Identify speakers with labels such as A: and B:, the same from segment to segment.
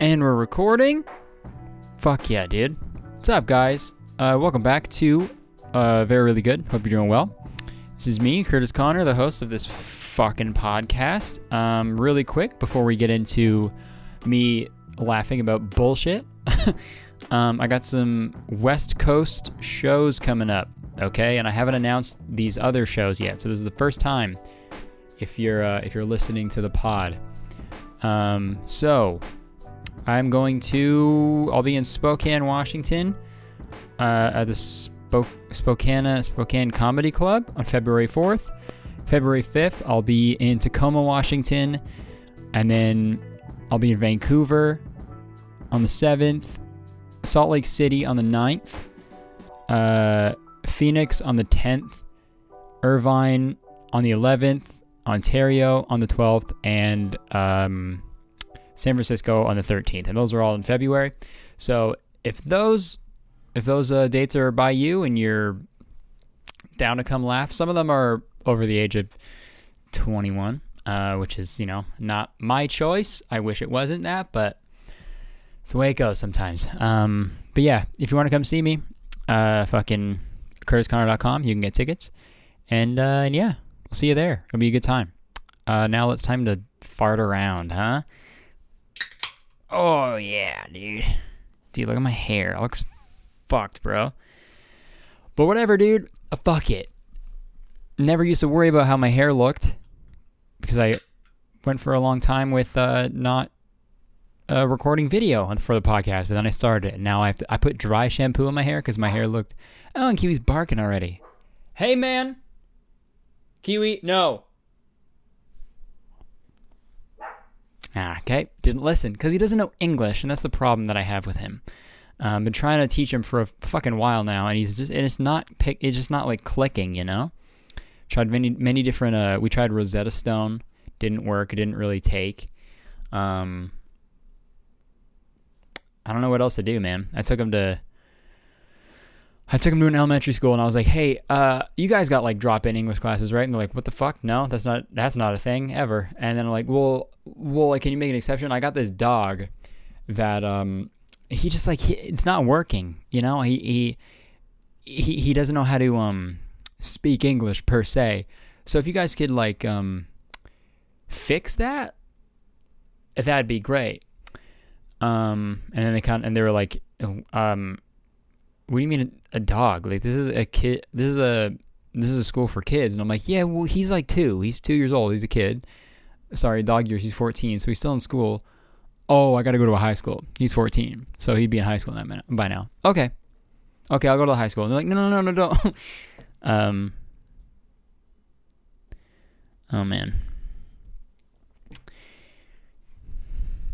A: And we're recording? Fuck yeah, dude. What's up, guys? Uh, welcome back to uh, Very Really Good. Hope you're doing well. This is me, Curtis Connor, the host of this fucking podcast. Um, really quick, before we get into me laughing about bullshit, um, I got some West Coast shows coming up, okay? And I haven't announced these other shows yet, so this is the first time if you're uh, if you're listening to the pod. Um, so I'm going to I'll be in Spokane, Washington, uh, at the Spoke Spokane Spokane Comedy Club on February 4th. February 5th, I'll be in Tacoma, Washington, and then I'll be in Vancouver on the 7th, Salt Lake City on the 9th, uh, Phoenix on the 10th, Irvine on the 11th, Ontario on the 12th, and um, San Francisco on the 13th. And those are all in February. So if those if those uh, dates are by you and you're down to come laugh, some of them are over the age of 21, uh, which is you know not my choice. I wish it wasn't that, but it's the way it goes sometimes. Um, but yeah, if you want to come see me, uh, fucking curtisconnor.com, you can get tickets. And, uh, and yeah, I'll see you there. It'll be a good time. Uh, now it's time to fart around, huh? Oh, yeah, dude. Dude, look at my hair. It looks fucked, bro. But whatever, dude. Uh, fuck it. Never used to worry about how my hair looked because I went for a long time with uh, not uh, recording video for the podcast, but then I started it. And now I have to, I put dry shampoo in my hair because my hair looked. Oh, and Kiwi's barking already. Hey, man. Kiwi, no. Ah, okay. Didn't listen because he doesn't know English, and that's the problem that I have with him. Um, been trying to teach him for a fucking while now, and he's just and it's not pick. It's just not like clicking, you know. Tried many many different. Uh, we tried Rosetta Stone, didn't work. It didn't really take. Um, I don't know what else to do, man. I took him to. I took him to an elementary school and I was like, "Hey, uh, you guys got like drop-in English classes, right?" And they're like, "What the fuck? No, that's not that's not a thing ever." And then I'm like, "Well, well, like, can you make an exception?" I got this dog that um, he just like he, it's not working. You know, he he he he doesn't know how to um speak English per se. So if you guys could like um fix that, that'd be great. Um, and then they kind and they were like, um, what do you mean a, a dog? Like this is a kid. This is a this is a school for kids. And I'm like, yeah, well, he's like two. He's two years old. He's a kid. Sorry, dog years. He's 14, so he's still in school. Oh, I got to go to a high school. He's 14, so he'd be in high school in that minute, by now. Okay, okay, I'll go to the high school. And they're like, no, no, no, no, don't. um. Oh man.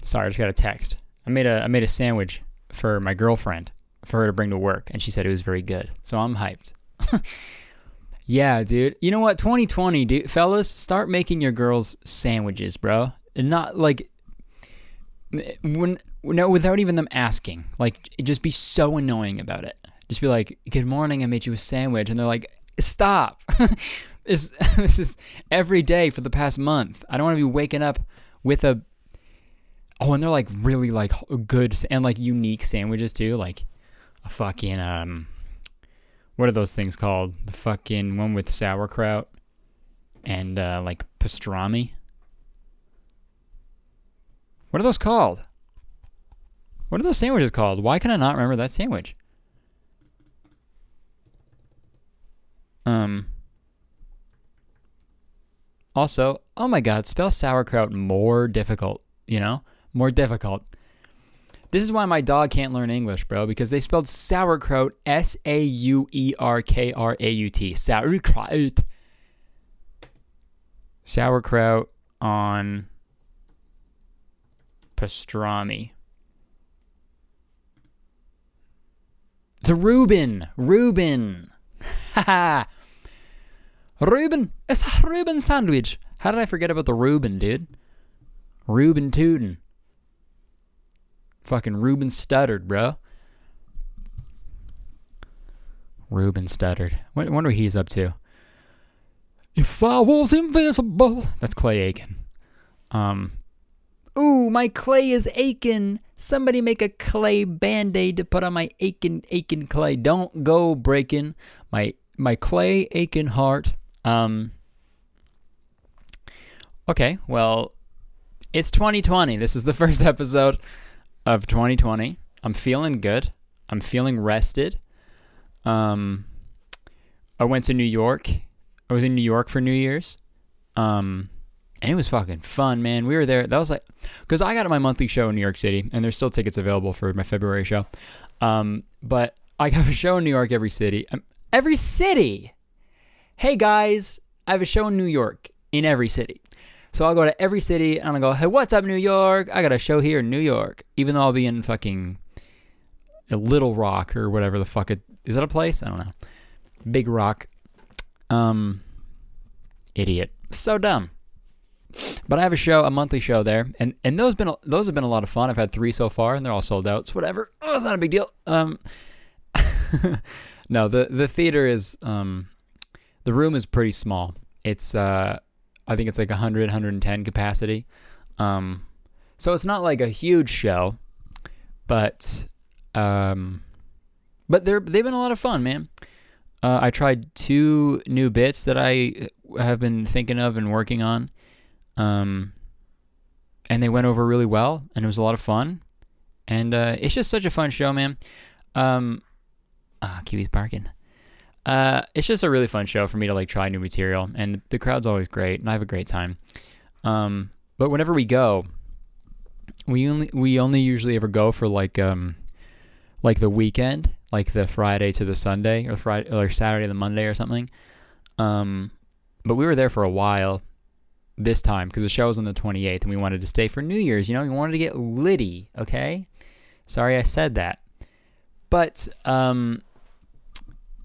A: Sorry, I just got a text. I made a I made a sandwich for my girlfriend for her to bring to work, and she said it was very good. So I'm hyped. yeah, dude. You know what? 2020, dude. Fellas, start making your girls sandwiches, bro. And not like when no without even them asking. Like just be so annoying about it. Just be like, "Good morning, I made you a sandwich," and they're like, "Stop." this this is every day for the past month. I don't want to be waking up with a Oh, and they're like really like good and like unique sandwiches too, like a fucking um what are those things called? The fucking one with sauerkraut and uh like pastrami. What are those called? What are those sandwiches called? Why can I not remember that sandwich? Um also, oh my god, spell sauerkraut more difficult, you know? more difficult. This is why my dog can't learn English, bro, because they spelled sauerkraut S A U E R K R A U T. Sauerkraut. Sauerkraut on pastrami. A Reuben. Reuben. Haha. Reuben. It's a Reuben sandwich. How did I forget about the Reuben, dude? Reuben Tootin. Fucking Ruben Studdard, bro. Ruben Studdard. Wonder what he's up to. If I was invisible. That's Clay Aiken. Um Ooh, my clay is aching. Somebody make a clay band-aid to put on my aching, aching clay. Don't go breaking my my clay aching heart. Um. Okay, well, it's 2020. This is the first episode of 2020. I'm feeling good. I'm feeling rested. Um, I went to New York. I was in New York for New Year's. Um, and it was fucking fun, man. We were there. That was like, because I got my monthly show in New York City, and there's still tickets available for my February show. Um, but I have a show in New York every city. Um, every city. Hey guys, I have a show in New York in every city. So I'll go to every city and I'll go, hey, what's up, New York? I got a show here in New York, even though I'll be in fucking Little Rock or whatever the fuck it is. That a place? I don't know. Big Rock. Um, idiot. So dumb. But I have a show, a monthly show there, and and those been those have been a lot of fun. I've had three so far, and they're all sold out. It's whatever. Oh, it's not a big deal. Um, no, the the theater is um, the room is pretty small. It's uh, I think it's like 100, 110 capacity. Um, so it's not like a huge show, but um, but they're they've been a lot of fun, man. Uh, I tried two new bits that I have been thinking of and working on. Um, and they went over really well, and it was a lot of fun. And uh, it's just such a fun show, man. Um, ah, Kiwi's barking. Uh, it's just a really fun show for me to like try new material, and the crowd's always great, and I have a great time. Um, but whenever we go, we only we only usually ever go for like um, like the weekend, like the Friday to the Sunday, or Friday or Saturday to the Monday or something. Um, but we were there for a while this time because the show was on the 28th, and we wanted to stay for New Year's. You know, we wanted to get litty. Okay, sorry I said that, but um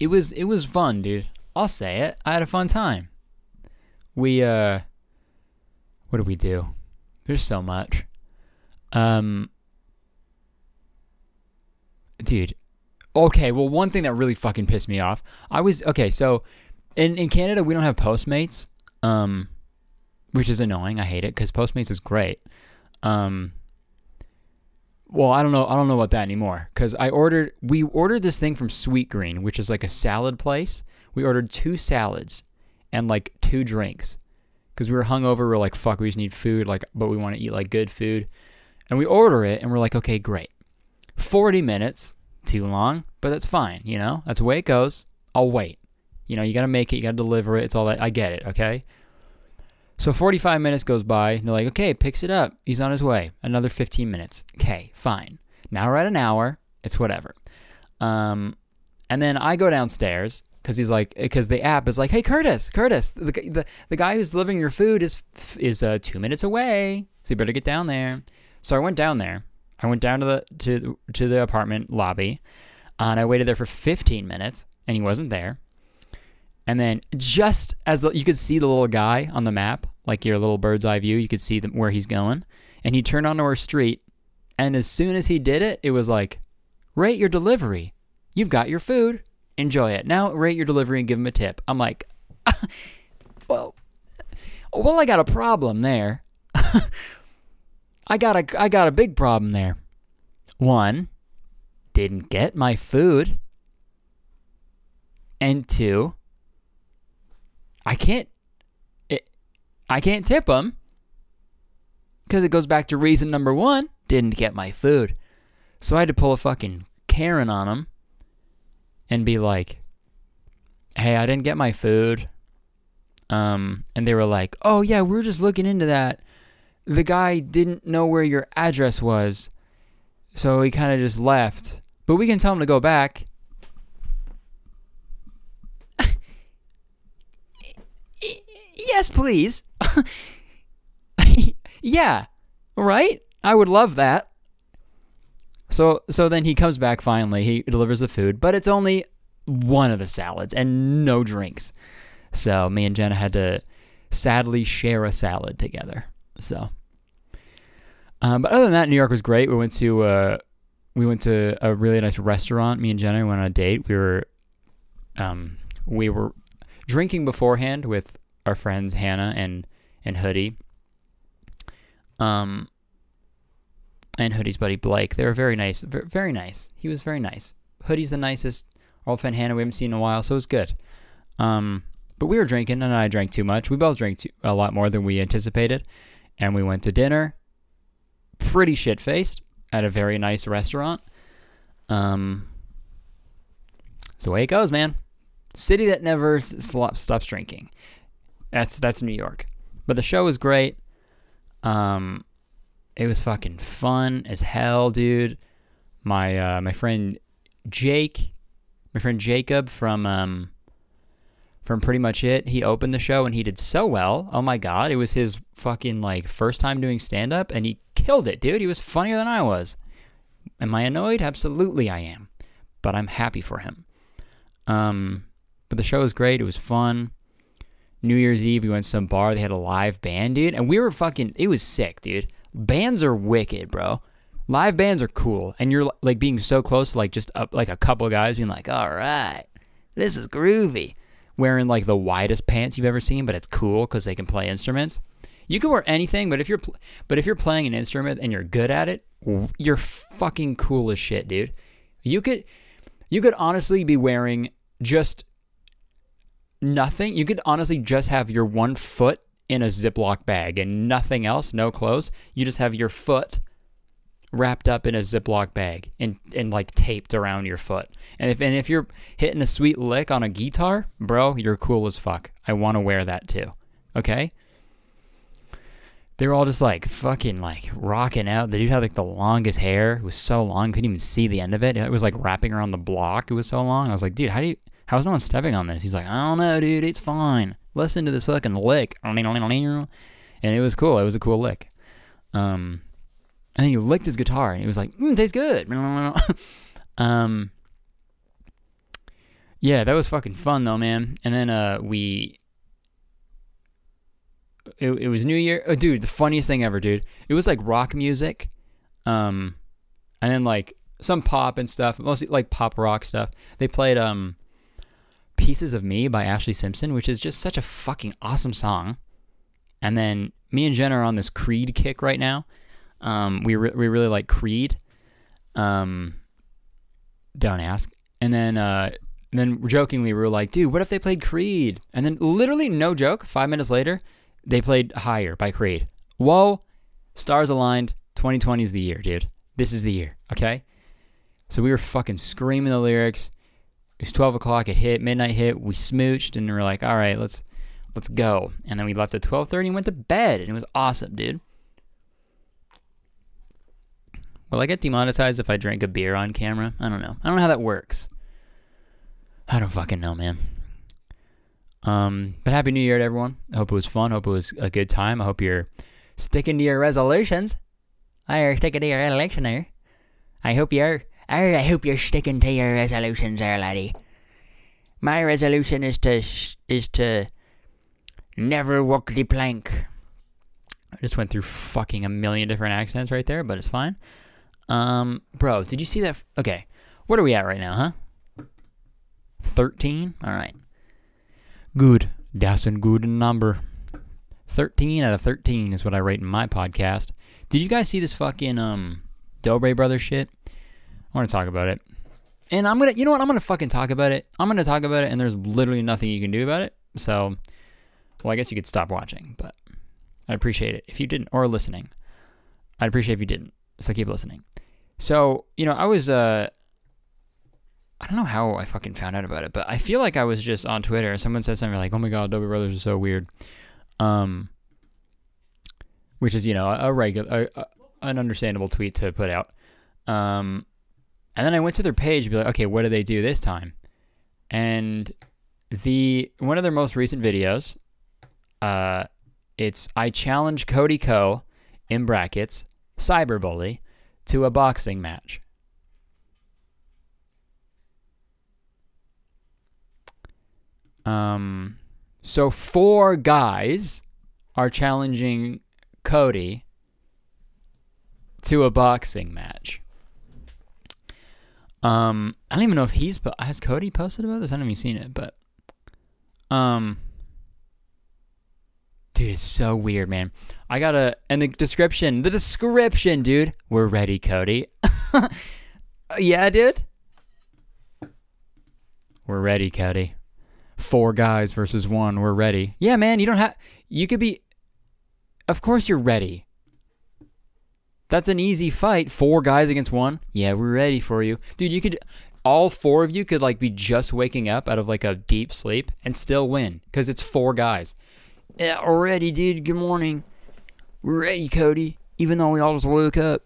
A: it was it was fun, dude. I'll say it. I had a fun time. We uh what did we do? There's so much. Um dude. Okay, well one thing that really fucking pissed me off. I was okay, so in in Canada we don't have Postmates. Um which is annoying. I hate it cuz Postmates is great. Um well, I don't know. I don't know about that anymore because I ordered. We ordered this thing from Sweetgreen, which is like a salad place. We ordered two salads and like two drinks because we were hungover. We are like, fuck, we just need food, like, but we want to eat like good food. And we order it, and we're like, okay, great. Forty minutes, too long, but that's fine. You know, that's the way it goes. I'll wait. You know, you gotta make it. You gotta deliver it. It's all that. I get it. Okay. So 45 minutes goes by, and they're like, okay, picks it up. He's on his way. Another 15 minutes. Okay, fine. Now we're at an hour. It's whatever. Um, and then I go downstairs because he's like, because the app is like, hey, Curtis, Curtis, the, the, the guy who's delivering your food is is uh, two minutes away, so you better get down there. So I went down there. I went down to the to to the apartment lobby, and I waited there for 15 minutes, and he wasn't there. And then just as you could see the little guy on the map, like your little bird's eye view, you could see where he's going. And he turned onto our street. And as soon as he did it, it was like, rate your delivery. You've got your food. Enjoy it. Now rate your delivery and give him a tip. I'm like, well, well, I got a problem there. I got a, I got a big problem there. One, didn't get my food. And two, I can't it, I can't tip them because it goes back to reason number one didn't get my food. So I had to pull a fucking Karen on them and be like, hey, I didn't get my food. Um, and they were like, oh, yeah, we are just looking into that. The guy didn't know where your address was. So he kind of just left. But we can tell him to go back. Yes, please. yeah. Right? I would love that. So so then he comes back finally. He delivers the food, but it's only one of the salads and no drinks. So me and Jenna had to sadly share a salad together. So um, but other than that, New York was great. We went to uh, we went to a really nice restaurant. Me and Jenna went on a date. We were um, we were drinking beforehand with our friends Hannah and and Hoodie. Um, and Hoodie's buddy Blake. They were very nice, very, nice. He was very nice. Hoodie's the nicest old fan Hannah we haven't seen in a while, so it was good. Um, but we were drinking, and I drank too much. We both drank too, a lot more than we anticipated, and we went to dinner, pretty shit faced, at a very nice restaurant. Um, it's the way it goes, man. City that never stops drinking. That's that's New York. But the show was great. Um, it was fucking fun as hell, dude. My uh, my friend Jake, my friend Jacob from um, from Pretty Much It, he opened the show and he did so well. Oh my god, it was his fucking like first time doing stand up and he killed it, dude. He was funnier than I was. Am I annoyed? Absolutely I am. But I'm happy for him. Um but the show was great. It was fun. New Year's Eve, we went to some bar. They had a live band, dude, and we were fucking. It was sick, dude. Bands are wicked, bro. Live bands are cool, and you're like being so close to like just a, like a couple guys being like, "All right, this is groovy." Wearing like the widest pants you've ever seen, but it's cool because they can play instruments. You can wear anything, but if you're pl- but if you're playing an instrument and you're good at it, you're fucking cool as shit, dude. You could you could honestly be wearing just nothing. You could honestly just have your one foot in a Ziploc bag and nothing else, no clothes. You just have your foot wrapped up in a Ziploc bag and, and like taped around your foot. And if and if you're hitting a sweet lick on a guitar, bro, you're cool as fuck. I want to wear that too. Okay? They were all just like fucking like rocking out. The dude had like the longest hair. It was so long, couldn't even see the end of it. It was like wrapping around the block. It was so long. I was like, dude, how do you How's no one stepping on this? He's like, I don't know, dude. It's fine. Listen to this fucking lick. And it was cool. It was a cool lick. Um, and then he licked his guitar and he was like, mm, tastes good. um, yeah, that was fucking fun though, man. And then uh, we, it, it was New Year. Oh, dude, the funniest thing ever, dude. It was like rock music, um, and then like some pop and stuff, mostly like pop rock stuff. They played um Pieces of Me by Ashlee Simpson, which is just such a fucking awesome song. And then me and Jen are on this Creed kick right now. Um, we, re- we really like Creed. Um, don't ask. And then, uh, and then jokingly, we were like, dude, what if they played Creed? And then, literally, no joke, five minutes later, they played Higher by Creed. Whoa, stars aligned. 2020 is the year, dude. This is the year, okay? So we were fucking screaming the lyrics was 12 o'clock. It hit midnight. Hit. We smooched and we are like, all right, let's let's go. And then we left at 12:30 and went to bed, and it was awesome, dude. Will I get demonetized if I drink a beer on camera? I don't know. I don't know how that works. I don't fucking know, man. Um, but happy New Year to everyone. I hope it was fun. Hope it was a good time. I hope you're sticking to your resolutions. I are sticking to your resolution there. I hope you're I hope you're sticking to your resolutions there, laddie. My resolution is to is to never walk the plank. I just went through fucking a million different accents right there, but it's fine. Um, bro, did you see that? F- okay, what are we at right now, huh? Thirteen. All right. Good. That's a good number. Thirteen out of thirteen is what I rate in my podcast. Did you guys see this fucking um Dobre Brothers shit? I want to talk about it. And I'm to, you know what? I'm to fucking talk about it. I'm to talk about it, and there's literally nothing you can do about it. So, well, I guess you could stop watching, but I'd appreciate it if you didn't, or listening. I'd appreciate if you didn't. So keep listening. So, you know, I was, uh, I don't know how I fucking found out about it, but I feel like I was just on Twitter and someone said something like, oh my God, Dobre Brothers are so weird. Um, which is, you know, a regular, an understandable tweet to put out. Um, and then I went to their page and be like, okay, what do they do this time? And the one of their most recent videos, uh, it's I challenge Cody Ko in brackets cyberbully to a boxing match. Um, so four guys are challenging Cody to a boxing match. Um, I don't even know if he's has Cody posted about this. I haven't even seen it, but um, Dude, it's so weird, man. I gotta and the description, the description, dude. We're ready, Cody. yeah, dude. We're ready, Cody. Four guys versus one. We're ready. Yeah, man. You don't have. You could be. Of course, you're ready. That's an easy fight. Four guys against one. Yeah, we're ready for you, dude. You could. All four of you could like be just waking up out of like a deep sleep and still win because it's four guys. Yeah, already, dude. Good morning. We're ready, Cody. Even though we all just woke up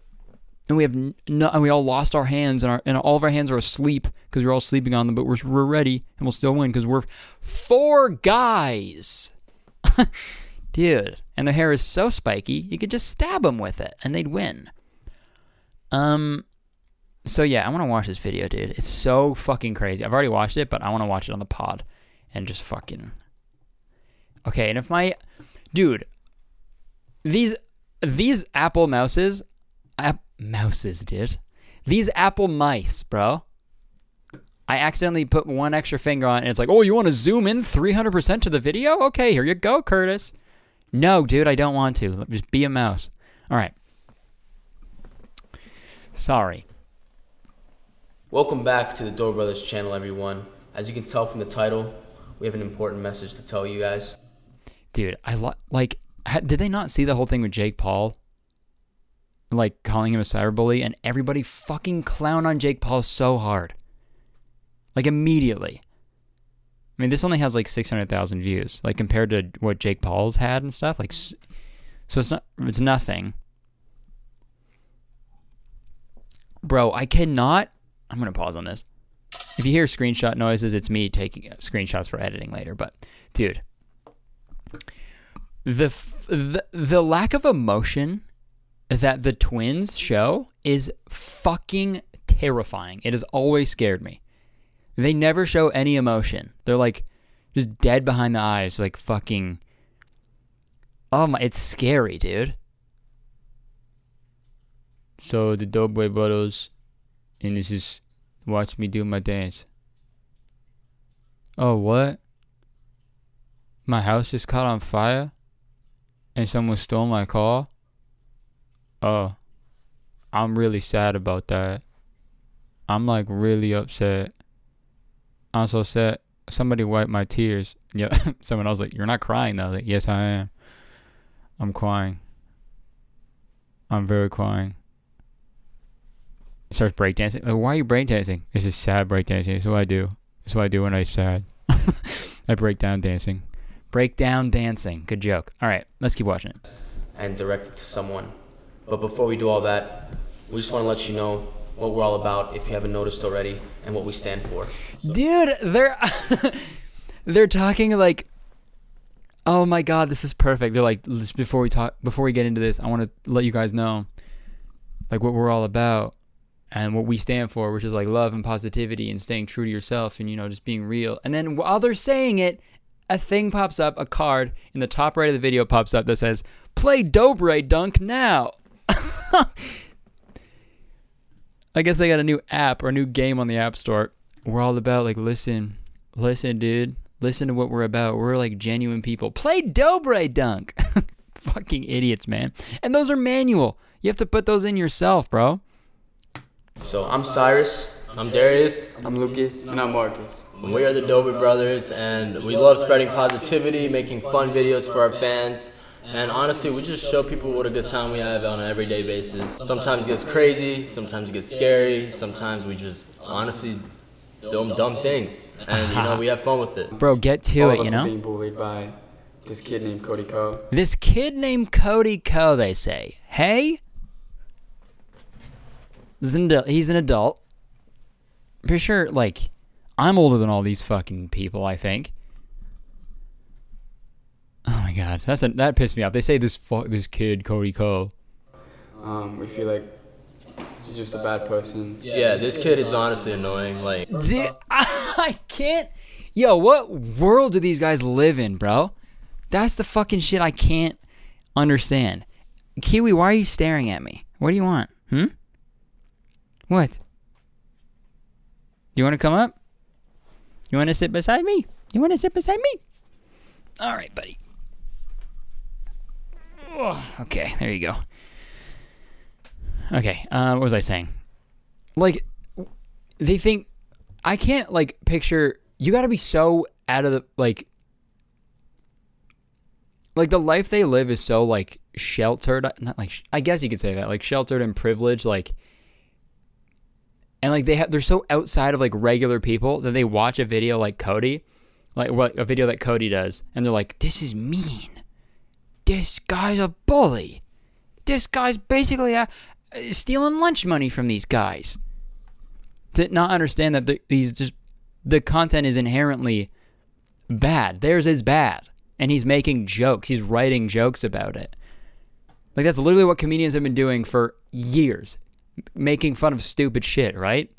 A: and we have no, and we all lost our hands and our and all of our hands are asleep because we're all sleeping on them, but we're we're ready and we'll still win because we're four guys, dude. And their hair is so spiky, you could just stab them with it and they'd win. Um, so yeah, I want to watch this video, dude. It's so fucking crazy. I've already watched it, but I want to watch it on the pod and just fucking. Okay, and if my dude, these these Apple mouses, app, mouses dude. These Apple mice, bro. I accidentally put one extra finger on, and it's like, oh, you want to zoom in 300% to the video? Okay, here you go, Curtis. No, dude, I don't want to. Just be a mouse. All right. Sorry.
B: Welcome back to the Door Brothers channel, everyone. As you can tell from the title, we have an important message to tell you guys.
A: Dude, I lo- like. Ha- did they not see the whole thing with Jake Paul? Like calling him a cyberbully, and everybody fucking clown on Jake Paul so hard. Like immediately. I mean, this only has like six hundred thousand views, like compared to what Jake Paul's had and stuff. Like, so it's not. It's nothing. Bro, I cannot. I'm gonna pause on this. If you hear screenshot noises, it's me taking uh, screenshots for editing later. But, dude, the f- the, the lack of emotion that the twins show is fucking terrifying. It has always scared me. They never show any emotion. They're like just dead behind the eyes, like fucking. Oh my! It's scary, dude. So the Doughboy Brothers, and this is watch me do my dance. Oh what? My house just caught on fire, and someone stole my car. Oh, I'm really sad about that. I'm like really upset. I'm so sad. Somebody wiped my tears. Yeah, someone else like, "You're not crying though." Like, yes, I am. I'm crying. I'm very crying. Starts breakdancing. Like, why are you breakdancing? This is sad breakdancing. It's what I do. It's what I do when I'm sad. I break down dancing. Break down dancing. Good joke. All right, let's keep watching it.
B: and direct it to someone. But before we do all that, we just want to let you know what we're all about if you haven't noticed already and what we stand for.
A: Dude, they're they're talking like Oh my god, this is perfect. They're like "Just before we talk before we get into this, I want to let you guys know like what we're all about and what we stand for, which is like love and positivity and staying true to yourself and you know just being real. And then while they're saying it, a thing pops up, a card in the top right of the video pops up that says, "Play Dobre Dunk now." I guess they got a new app or a new game on the App Store. We're all about like listen, listen, dude. Listen to what we're about. We're like genuine people. Play Dobre Dunk. Fucking idiots, man. And those are manual. You have to put those in yourself, bro.
B: So I'm Cyrus.
C: I'm Darius,
D: I'm Lucas. And I'm Marcus.
C: we are the Dobre Brothers, and we love spreading positivity, making fun videos for our fans. And honestly, we just show people what a good time we have on an everyday basis. Sometimes it gets crazy, sometimes it gets scary, sometimes we just honestly film dumb things. And you know, we have fun with it.
A: Bro, get to
D: All
A: it, you know?
D: being bullied by this kid named Cody Ko.
A: This kid named Cody Ko, they say. Hey? He's an adult. He's an adult. For sure, like, I'm older than all these fucking people, I think. My god, that's a, that pissed me off. They say this fu- this kid Cody Cole.
D: Um, we feel like he's just a bad person.
C: Yeah, this kid is honestly annoying. Like,
A: Dude, I can't. Yo, what world do these guys live in, bro? That's the fucking shit I can't understand. Kiwi, why are you staring at me? What do you want? Hmm? What? Do you want to come up? You want to sit beside me? You want to sit beside me? All right, buddy. Oh, okay, there you go. Okay, uh, what was I saying? Like, they think I can't like picture. You got to be so out of the like. Like the life they live is so like sheltered. Not like I guess you could say that like sheltered and privileged. Like, and like they have they're so outside of like regular people that they watch a video like Cody, like what a video that Cody does, and they're like, "This is mean. This guy's a bully. This guy's basically uh, stealing lunch money from these guys." To not understand that the, these just the content is inherently bad. Theirs is bad, and he's making jokes. He's writing jokes about it. Like that's literally what comedians have been doing for years, making fun of stupid shit, right?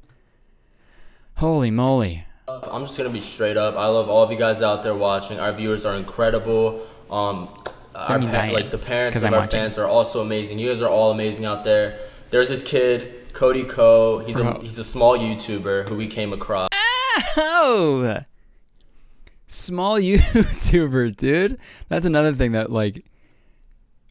A: Holy moly.
C: I'm just gonna be straight up. I love all of you guys out there watching. Our viewers are incredible. Um, our
A: means I
C: like the parents of
A: I'm
C: our
A: watching.
C: fans are also amazing. You guys are all amazing out there. There's this kid, Cody Ko. He's
A: Bro.
C: a he's a small YouTuber who we came across.
A: Oh, small YouTuber, dude. That's another thing that like,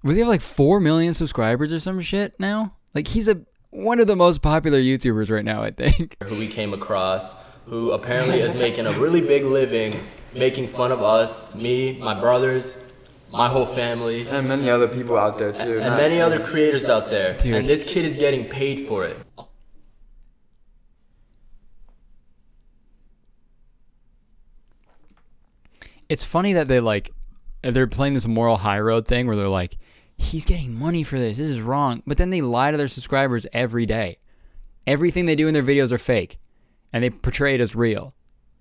A: was he have like four million subscribers or some shit now? Like he's a one of the most popular YouTubers right now, I think.
C: who we came across, who apparently is making a really big living making fun of us, me, my brothers, my whole family,
D: And many other people out there too.
C: and
D: not-
C: many other creators out there.
A: Dude.
C: And this kid is getting paid for it.
A: It's funny that they like they're playing this moral high road thing where they're like, he's getting money for this. This is wrong. But then they lie to their subscribers every day. Everything they do in their videos are fake, and they portray it as real.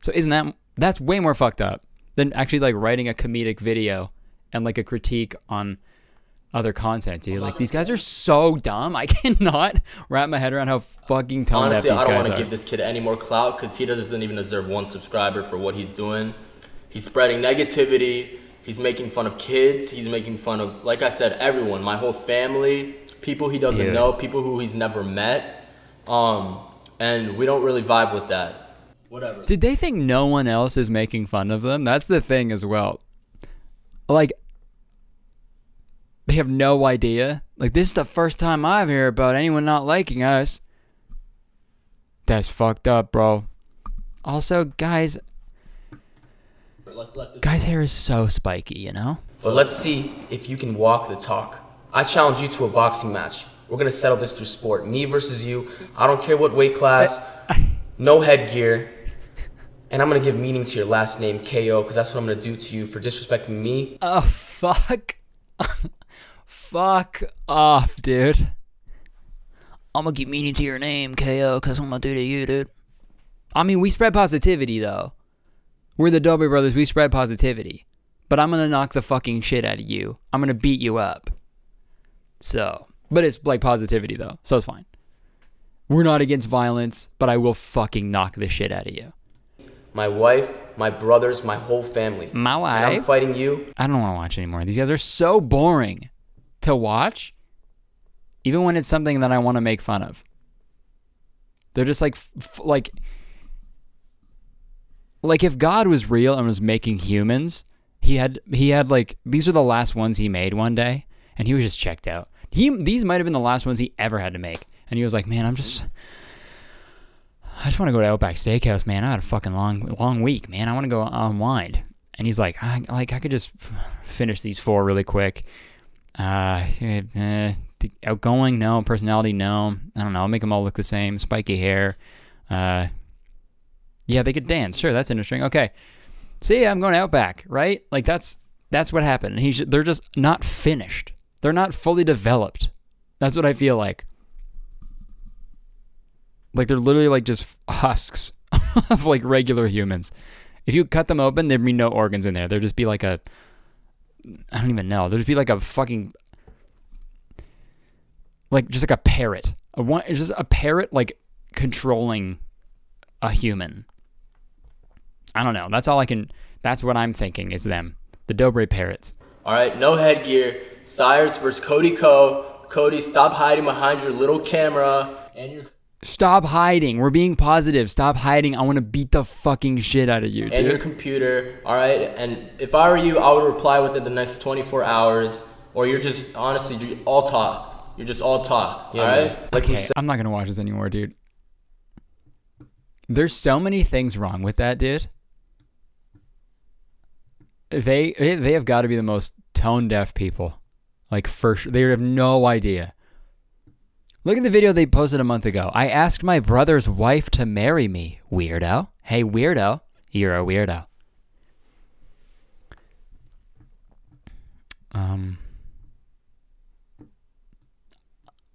A: So isn't that that's way more fucked up than actually like writing a comedic video and like a critique on other content, dude. Like these guys are so dumb. I cannot wrap my head around how fucking tone deaf
C: Honestly,
A: these guys are.
C: I don't want to give this kid any more clout because he doesn't even deserve one subscriber for what he's doing. He's spreading negativity. He's making fun of kids. He's making fun of, like I said, everyone, my whole family, people he doesn't
A: Dude.
C: know, people who he's never met. Um, and we don't really vibe with that. Whatever.
A: Did they think no one else is making fun of them? That's the thing as well. Like, they have no idea. Like, this is the first time I've heard about anyone not liking us. That's fucked up, bro. Also, guys,
C: Let's let this
A: guys' hair is so spiky, you know?
B: But let's see if you can walk the talk. I challenge you to a boxing match. We're gonna settle this through sport. Me versus you. I don't care what weight class. No headgear. And I'm gonna give meaning to your last name, KO, because that's what I'm gonna do to you for disrespecting me.
A: Oh, fuck. Fuck off, dude. I'm gonna keep meaning to your name, KO, because I'm gonna do to you, dude. I mean, we spread positivity, though. We're the Dobre Brothers. We spread positivity. But I'm gonna knock the fucking shit out of you. I'm gonna beat you up. So, but it's like positivity, though. So it's fine. We're not against violence, but I will fucking knock the shit out of you.
B: My wife, my brothers, my whole family.
A: My
B: And I'm fighting you.
A: I don't want to watch anymore. These guys are so boring to watch, even when it's something that I want to make fun of. They're just like, f- like, like if God was real and was making humans, he had he had like these are the last ones he made one day, and he was just checked out. He these might have been the last ones he ever had to make, and he was like, man, I'm just. I just want to go to Outback Steakhouse, man. I had a fucking long, long week, man. I want to go unwind. And he's like, I, like I could just finish these four really quick. Uh, eh, eh, outgoing, no. Personality, no. I don't know. I'll make them all look the same. Spiky hair. Uh, yeah, they could dance. Sure, that's interesting. Okay. See, I'm going Outback, right? Like that's that's what happened. And he's they're just not finished. They're not fully developed. That's what I feel like. Like they're literally like just husks of like regular humans. If you cut them open, there'd be no organs in there. There'd just be like a I don't even know. There'd be like a fucking like just like a parrot. A one it's just a parrot like controlling a human. I don't know. That's all I can that's what I'm thinking is them. The Dobre parrots.
C: All right, no headgear. Cyrus versus Cody Ko. Cody, stop hiding behind your little camera and your
A: Stop hiding. We're being positive. Stop hiding. I want to beat the fucking shit out of you,
C: and your computer. All right, and if I were you, I would reply within the next 24 hours. or you're just honestly you all talk. You're just all talk.
B: Yeah,
C: all
B: man. Like we
A: Okay,
B: said,
A: I'm not gonna watch this anymore, dude. There's so many things wrong with that, dude. They they have got to be the most tone deaf people, like for sure. They have no idea. Look at the video they posted a month ago. I asked my brother's wife to marry me. Weirdo. Hey, weirdo. You're a weirdo. Um.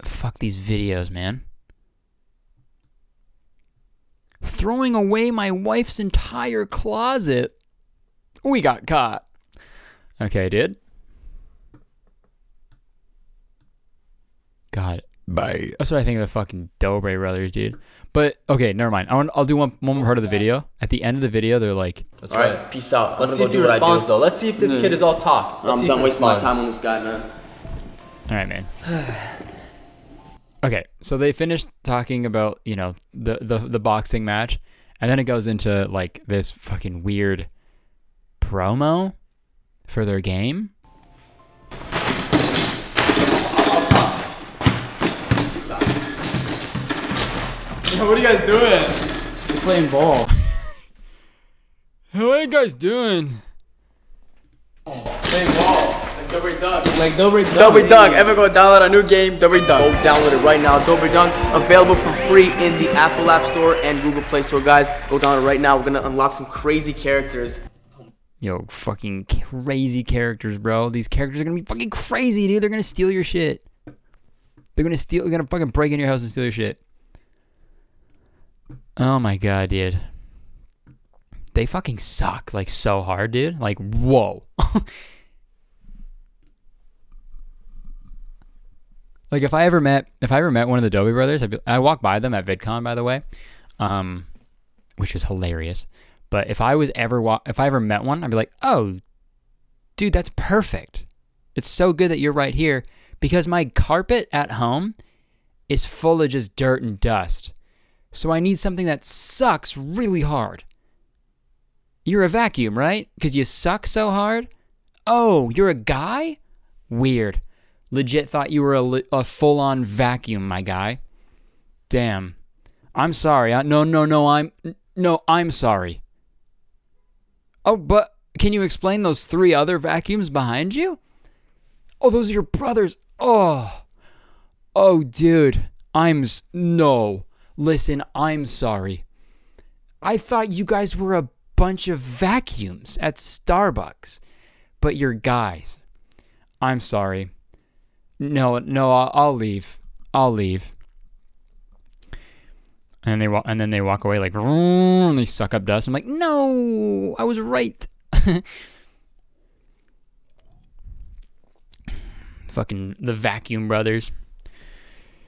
A: Fuck these videos, man. Throwing away my wife's entire closet. We got caught. Okay, dude. God. Bye. That's what I think of the fucking Dobre brothers, dude. But okay, never mind. I want, I'll do one, one more part of the video. At the end of the video, they're like,
C: That's
B: all
C: right.
B: right, peace out.
C: Let's see if he
B: do what I
C: responds though. Let's see if this hmm. kid is all talk. Let's see
B: I'm
C: if
B: done
C: he
B: wasting my time on this guy, man.
A: All right, man. okay, so they finished talking about you know the the the boxing match, and then it goes into like this fucking weird promo for their game.
D: what are you guys doing?
B: We're playing ball.
A: What are you guys doing?
D: Playing ball. Like Dobre Dunk.
B: Like Dobre Dunk.
D: Dobre Dunk. Ever go download a new game? Dobre Dunk.
B: Go download it right now. Dobre Dunk available for free in the Apple App Store and Google Play Store, guys. Go download it right now. We're gonna unlock some crazy characters.
A: Yo, fucking crazy characters, bro. These characters are gonna be fucking crazy, dude. They're gonna steal your shit. They're gonna steal. They're gonna fucking break in your house and steal your shit. Oh my god, dude. They fucking suck like so hard, dude. Like, whoa. like if I ever met if I ever met one of the Dobie brothers, I'd be, I walk by them at VidCon, by the way, um, which is hilarious. But if I was ever wa- if I ever met one, I'd be like, "Oh, dude, that's perfect. It's so good that you're right here because my carpet at home is full of just dirt and dust. So I need something that sucks really hard. You're a vacuum, right? Because you suck so hard? Oh, you're a guy? Weird. Legit thought you were a, a full on vacuum, my guy. Damn. I'm sorry. I, no, no, no, I'm. No, I'm sorry. Oh, but can you explain those three other vacuums behind you? Oh, those are your brothers. Oh. Oh, dude. I'm. No. Listen, I'm sorry. I thought you guys were a bunch of vacuums at Starbucks, but you're guys. I'm sorry. No, no, I'll, I'll leave. I'll leave. And they walk, and then they walk away like, and they suck up dust. I'm like, no, I was right. Fucking the Vacuum Brothers.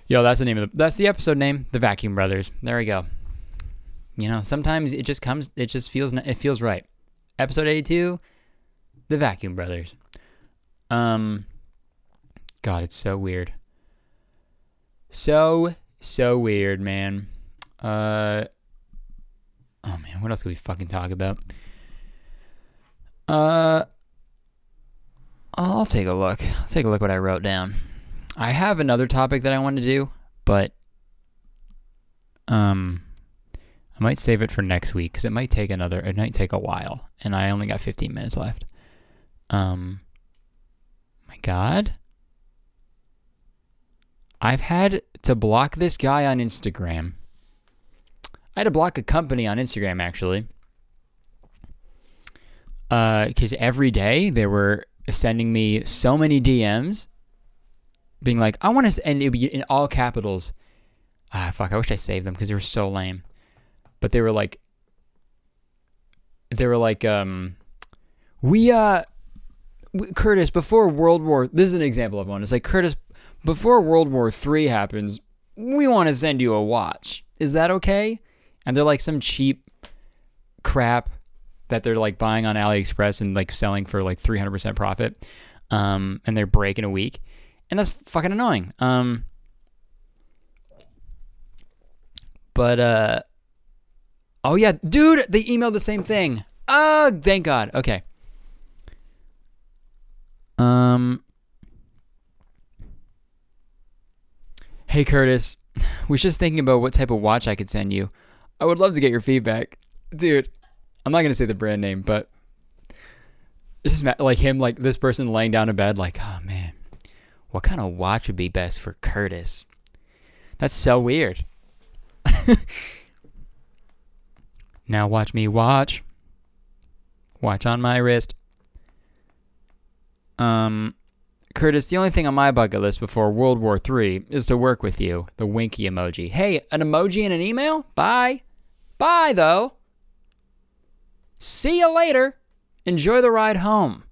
A: Yo, that's the name of the that's the episode name, the Vacuum Brothers. There we go. You know, sometimes it just comes, it just feels, it feels right. Episode 82, the Vacuum Brothers. Um, God, it's so weird. So, so weird, man. Uh, oh man, what else can we fucking talk about? Uh, I'll take a look. I'll take a look what I wrote down. I have another topic that I want to do, but um, I might save it for next week because it might take another. It might take a while, and I only got 15 minutes left. Um, my God, I've had to block this guy on Instagram. I had to block a company on Instagram actually, because every day they were sending me so many DMs, being like, "I want to," and it would be in all capitals. Ah, fuck! I wish I saved them because they were so lame. But they were like, they were like, um, we uh, Curtis before World War. This is an example of one. It's like Curtis before World War Three happens. We want to send you a watch. Is that okay? And they're like some cheap crap that they're like buying on AliExpress and like selling for like 300% profit. Um, and they're breaking a week and that's fucking annoying. Um, but uh, oh yeah, dude, they emailed the same thing. Oh, thank God. Okay. Um. Hey Curtis, was just thinking about what type of watch I could send you. I would love to get your feedback, dude. I'm not gonna say the brand name, but this is like him, like this person laying down in bed, like, oh man, what kind of watch would be best for Curtis? That's so weird. now watch me watch. Watch on my wrist. Um, Curtis, the only thing on my bucket list before World War III is to work with you. The winky emoji. Hey, an emoji in an email? Bye. Bye, though. See you later. Enjoy the ride home.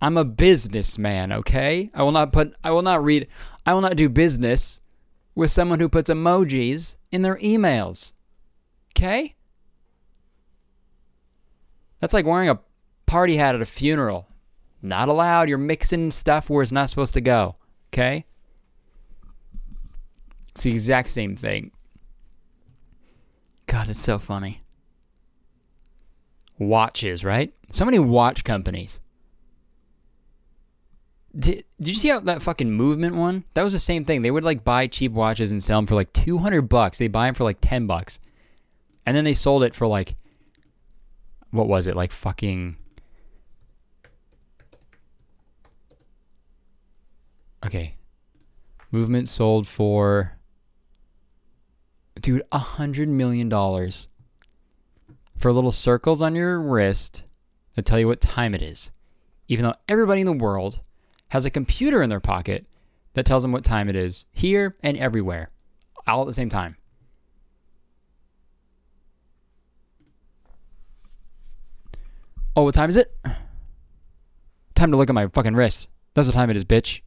A: I'm a businessman, okay? I will not put I will not read I will not do business with someone who puts emojis in their emails. Okay? That's like wearing a party hat at a funeral. Not allowed. You're mixing stuff where it's not supposed to go. Okay? It's the exact same thing. God, it's so funny. Watches, right? So many watch companies. Did, did you see how that fucking movement one? That was the same thing. They would like buy cheap watches and sell them for like 200 bucks. They buy them for like 10 bucks. And then they sold it for like what was it? Like fucking Okay. Movement sold for dude, a hundred million dollars for little circles on your wrist that tell you what time it is. Even though everybody in the world has a computer in their pocket that tells them what time it is here and everywhere, all at the same time. Oh, what time is it? Time to look at my fucking wrist. That's what time it is, bitch.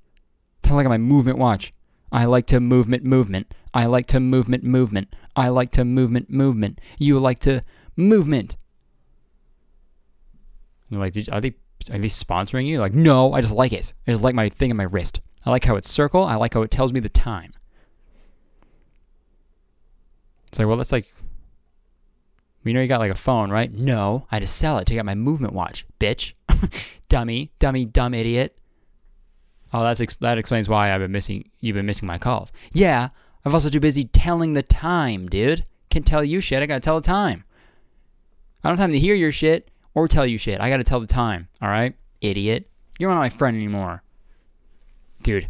A: Time to look at my movement watch. I like to movement movement. I like to movement movement. I like to movement movement. You like to movement. And like, are they are they sponsoring you? Like, no, I just like it. I just like my thing in my wrist. I like how it's circle. I like how it tells me the time. It's like, well, that's like, you know, you got like a phone, right? No, I had to sell it to get my movement watch, bitch. dummy, dummy, dumb idiot. Oh, that's that explains why I've been missing. You've been missing my calls. Yeah, I've also too busy telling the time, dude. Can't tell you shit. I gotta tell the time. I don't have time to hear your shit or tell you shit. I gotta tell the time. All right, idiot. You're not my friend anymore, dude.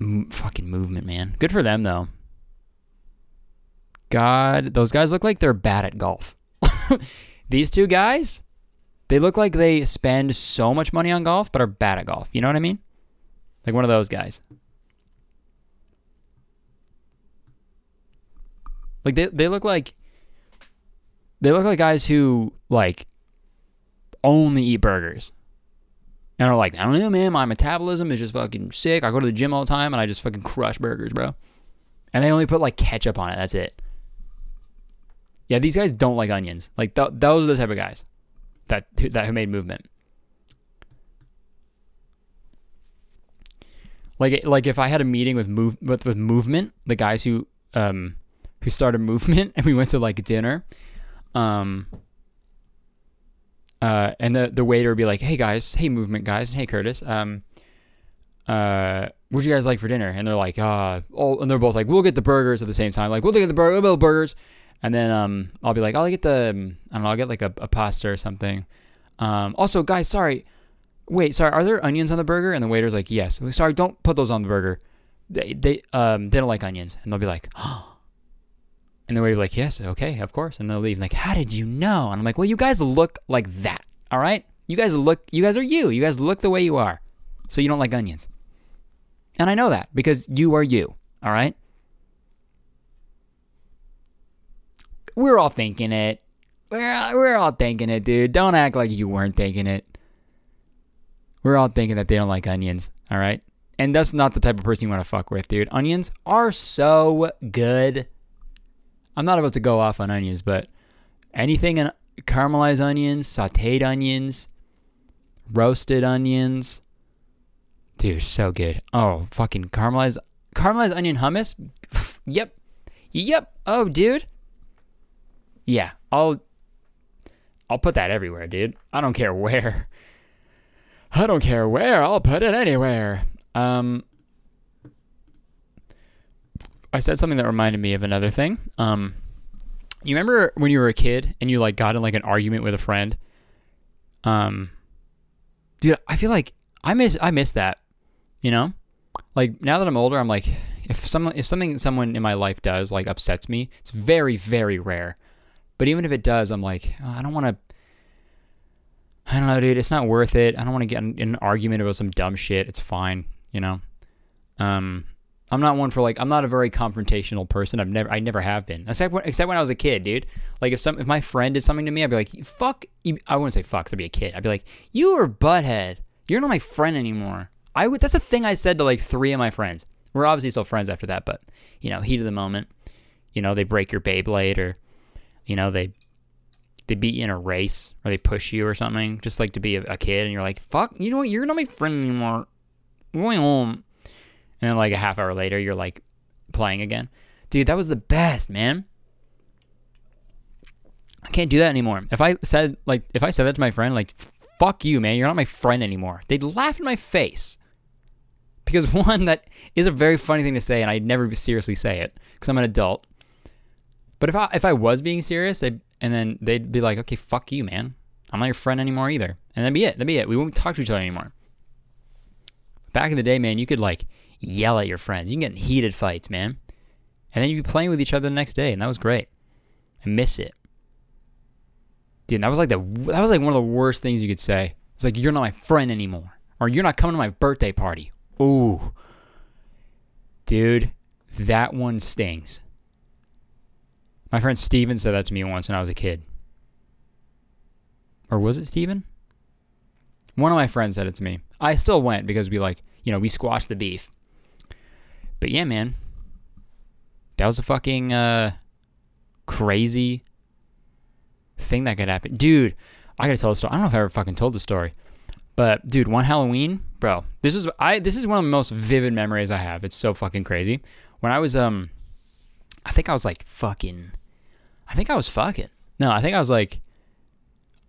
A: M- fucking movement, man. Good for them though. God, those guys look like they're bad at golf. These two guys, they look like they spend so much money on golf but are bad at golf. You know what I mean? Like one of those guys. Like they they look like they look like guys who like only eat burgers. And are like, I don't know, man, my metabolism is just fucking sick. I go to the gym all the time and I just fucking crush burgers, bro. And they only put like ketchup on it. That's it. Yeah, these guys don't like onions. Like th- those are the type of guys that that who made movement. Like like if I had a meeting with move with, with movement, the guys who um who started movement, and we went to like dinner, um. Uh, and the the waiter would be like, "Hey guys, hey movement guys, hey Curtis, um, uh, what'd you guys like for dinner?" And they're like, "Uh, oh," and they're both like, "We'll get the burgers at the same time. Like, we'll get the burger, we'll get the burgers." And then um, I'll be like, I'll get the, um, I don't know, I'll get like a, a pasta or something. Um, also, guys, sorry. Wait, sorry, are there onions on the burger? And the waiter's like, yes. Sorry, don't put those on the burger. They, they, um, they don't like onions. And they'll be like, oh. And the waiter's like, yes, okay, of course. And they'll leave. like, how did you know? And I'm like, well, you guys look like that, all right? You guys look, you guys are you. You guys look the way you are. So you don't like onions. And I know that because you are you, all right? we're all thinking it. We're, we're all thinking it, dude. Don't act like you weren't thinking it. We're all thinking that they don't like onions, all right? And that's not the type of person you want to fuck with, dude. Onions are so good. I'm not about to go off on onions, but anything in caramelized onions, sauteed onions, roasted onions, dude, so good. Oh, fucking caramelized caramelized onion hummus. yep. Yep. Oh, dude. Yeah, I'll I'll put that everywhere, dude. I don't care where. I don't care where, I'll put it anywhere. Um, I said something that reminded me of another thing. Um, you remember when you were a kid and you like got in like an argument with a friend? Um, dude, I feel like I miss I miss that. You know, like now that I'm older, I'm like, if someone if something someone in my life does like upsets me, it's very very rare. But even if it does, I'm like, oh, I don't want to. I don't know, dude. It's not worth it. I don't want to get in, in an argument about some dumb shit. It's fine, you know. Um, I'm not one for like. I'm not a very confrontational person. I've never. I never have been. Except when, except when I was a kid, dude. Like if some if my friend did something to me, I'd be like, fuck. I wouldn't say fuck. I'd be a kid. I'd be like, you are butthead. You're not my friend anymore. I would. That's a thing I said to like three of my friends. We're obviously still friends after that, but you know, heat of the moment. You know, they break your Beyblade or, you know, they they beat you in a race or they push you or something. Just like to be a, a kid and you're like, fuck. You know what? You're not my friend anymore. I'm going home. And then like a half hour later, you're like playing again. Dude, that was the best, man. I can't do that anymore. If I said like if I said that to my friend, like fuck you, man, you're not my friend anymore. They'd laugh in my face. Because one, that is a very funny thing to say, and I'd never seriously say it because I'm an adult. But if I if I was being serious, and then they'd be like, okay, fuck you, man. I'm not your friend anymore either. And that'd be it. That'd be it. We won't talk to each other anymore. Back in the day, man, you could like yell at your friends. You can get in heated fights, man. And then you'd be playing with each other the next day, and that was great. I miss it. Dude, that was like the that was like one of the worst things you could say. It's like you're not my friend anymore. Or you're not coming to my birthday party. Ooh. Dude, that one stings. My friend Steven said that to me once when I was a kid. Or was it Steven? One of my friends said it to me. I still went because we like, you know, we squashed the beef. But yeah, man. That was a fucking uh crazy thing that could happen. Dude, I gotta tell the story. I don't know if I ever fucking told the story. But dude, one Halloween, bro, this is I this is one of the most vivid memories I have. It's so fucking crazy. When I was um I think I was like fucking I think I was fucking. No, I think I was like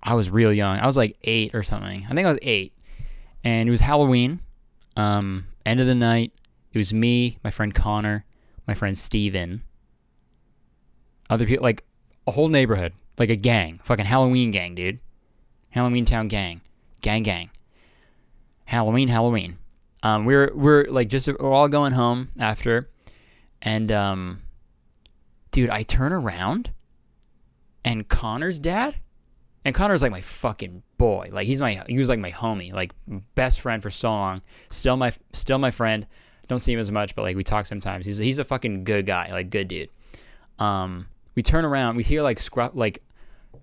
A: I was real young. I was like 8 or something. I think I was 8. And it was Halloween. Um end of the night. It was me, my friend Connor, my friend Steven. Other people like a whole neighborhood, like a gang, fucking Halloween gang, dude. Halloween Town gang. Gang gang. Halloween, Halloween. Um, we're we're like just we're all going home after, and um, dude, I turn around, and Connor's dad, and Connor's like my fucking boy. Like he's my he was like my homie, like best friend for so long. Still my still my friend. Don't see him as much, but like we talk sometimes. He's he's a fucking good guy, like good dude. Um, we turn around, we hear like scrub like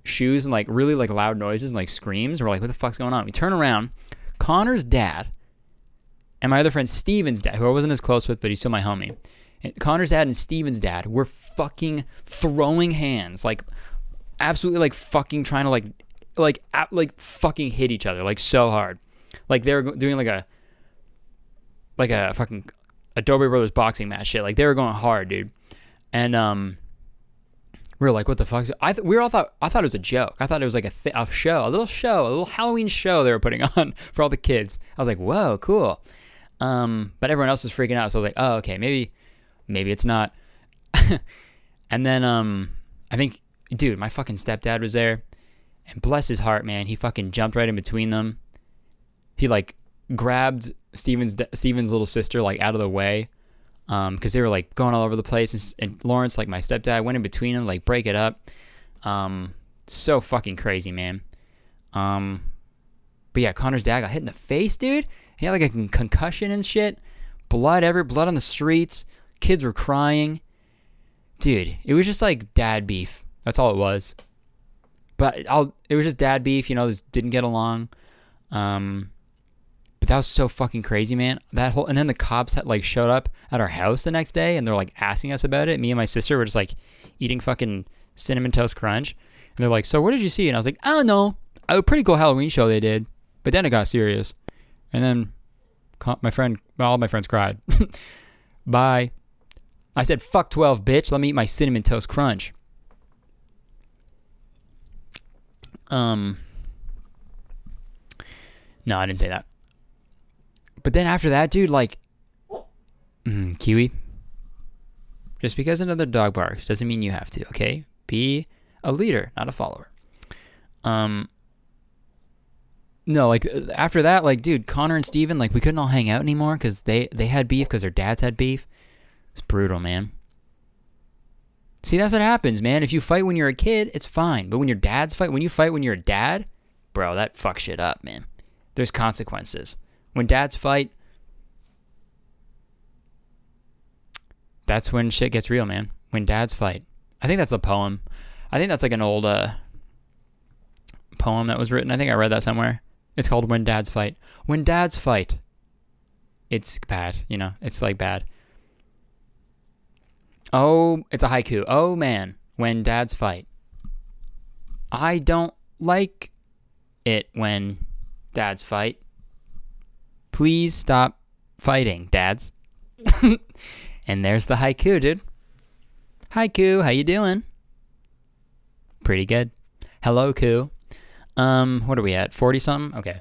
A: shoes and like really like loud noises and like screams. We're like, what the fuck's going on? We turn around. Connor's dad and my other friend Steven's dad, who I wasn't as close with, but he's still my homie. And Connor's dad and Steven's dad were fucking throwing hands, like absolutely like fucking trying to like like like fucking hit each other like so hard. Like they were doing like a like a fucking Dobre Brothers boxing match shit. Like they were going hard, dude. And um we were like, "What the fuck?" I th- we were all thought I thought it was a joke. I thought it was like a, th- a show, a little show, a little Halloween show they were putting on for all the kids. I was like, "Whoa, cool!" Um, but everyone else was freaking out, so I was like, "Oh, okay, maybe, maybe it's not." and then um, I think, dude, my fucking stepdad was there, and bless his heart, man, he fucking jumped right in between them. He like grabbed Steven's Steven's little sister like out of the way um because they were like going all over the place and, and lawrence like my stepdad went in between them like break it up. Um so fucking crazy man. Um but yeah connor's dad got hit in the face dude. He had like a con- concussion and shit. Blood every blood on the streets. Kids were crying. Dude it was just like dad beef that's all it was but I'll, it was just dad beef you know just didn't get along um but that was so fucking crazy, man. That whole and then the cops had like showed up at our house the next day and they're like asking us about it. Me and my sister were just like eating fucking cinnamon toast crunch. And they're like, "So what did you see?" And I was like, "I don't know. A pretty cool Halloween show they did." But then it got serious. And then my friend, all my friends cried. Bye. I said, "Fuck 12, bitch. Let me eat my cinnamon toast crunch." Um No, I didn't say that. but then after that, dude, like, mm, Kiwi. Just because another dog barks doesn't mean you have to. Okay, be a leader, not a follower. Um. No, like uh, after that, like, dude, Connor and Steven, like, we couldn't all hang out anymore because they they had beef because their dads had beef. It's brutal, man. See, that's what happens, man. If you fight when you're a kid, it's fine. But when your dads fight, when you fight when you're a dad, bro, that fucks shit up, man. There's consequences. When dads fight, that's when shit gets real, man. When dads fight. I think that's a poem. I think that's like an old uh, poem that was written. I think I read that somewhere. It's called When Dads Fight. When dads fight, it's bad, you know, it's like bad. Oh, it's a haiku. Oh man, when dads fight. I don't like it when dads fight. Please stop fighting, dads. and there's the haiku, dude. Haiku, how you doing? Pretty good. Hello, Ku. Um, what are we at? 40 something? Okay.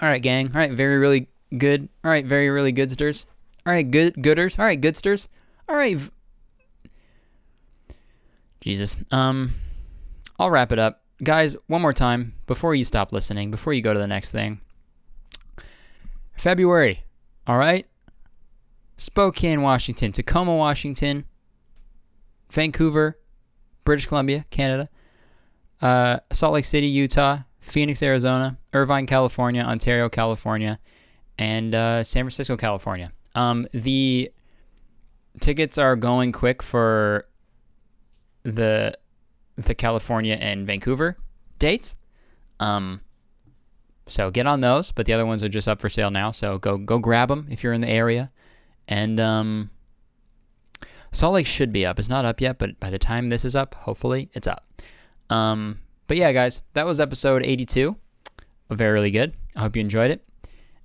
A: All right, gang. All right, very really good. All right, very really goodsters. All right, good gooders. All right, goodsters. All right. v- Jesus. Um, I'll wrap it up, guys. One more time before you stop listening, before you go to the next thing. February. All right. Spokane, Washington, Tacoma, Washington, Vancouver, British Columbia, Canada, uh, Salt Lake City, Utah, Phoenix, Arizona, Irvine, California, Ontario, California, and uh, San Francisco, California. Um, the tickets are going quick for the the California and Vancouver dates. Um, so get on those, but the other ones are just up for sale now. So go go grab them if you're in the area. And um, Salt Lake should be up. It's not up yet, but by the time this is up, hopefully it's up. Um, but yeah, guys, that was episode 82. Very really good. I hope you enjoyed it.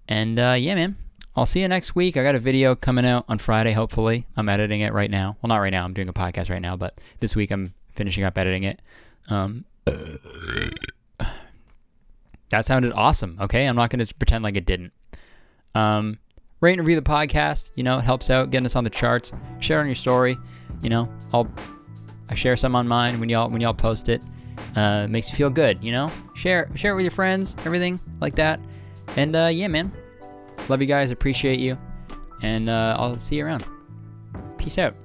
A: And uh, yeah, man, I'll see you next week. I got a video coming out on Friday, hopefully. I'm editing it right now. Well, not right now. I'm doing a podcast right now, but this week I'm finishing up editing it. Um, that sounded awesome. Okay, I'm not going to pretend like it didn't. Um, rate and review the podcast. You know, it helps out getting us on the charts. Share on your story. You know, I'll I share some on mine when y'all when y'all post it. Uh, makes you feel good. You know, share share it with your friends, everything like that. And uh, yeah, man, love you guys. Appreciate you, and uh, I'll see you around. Peace out.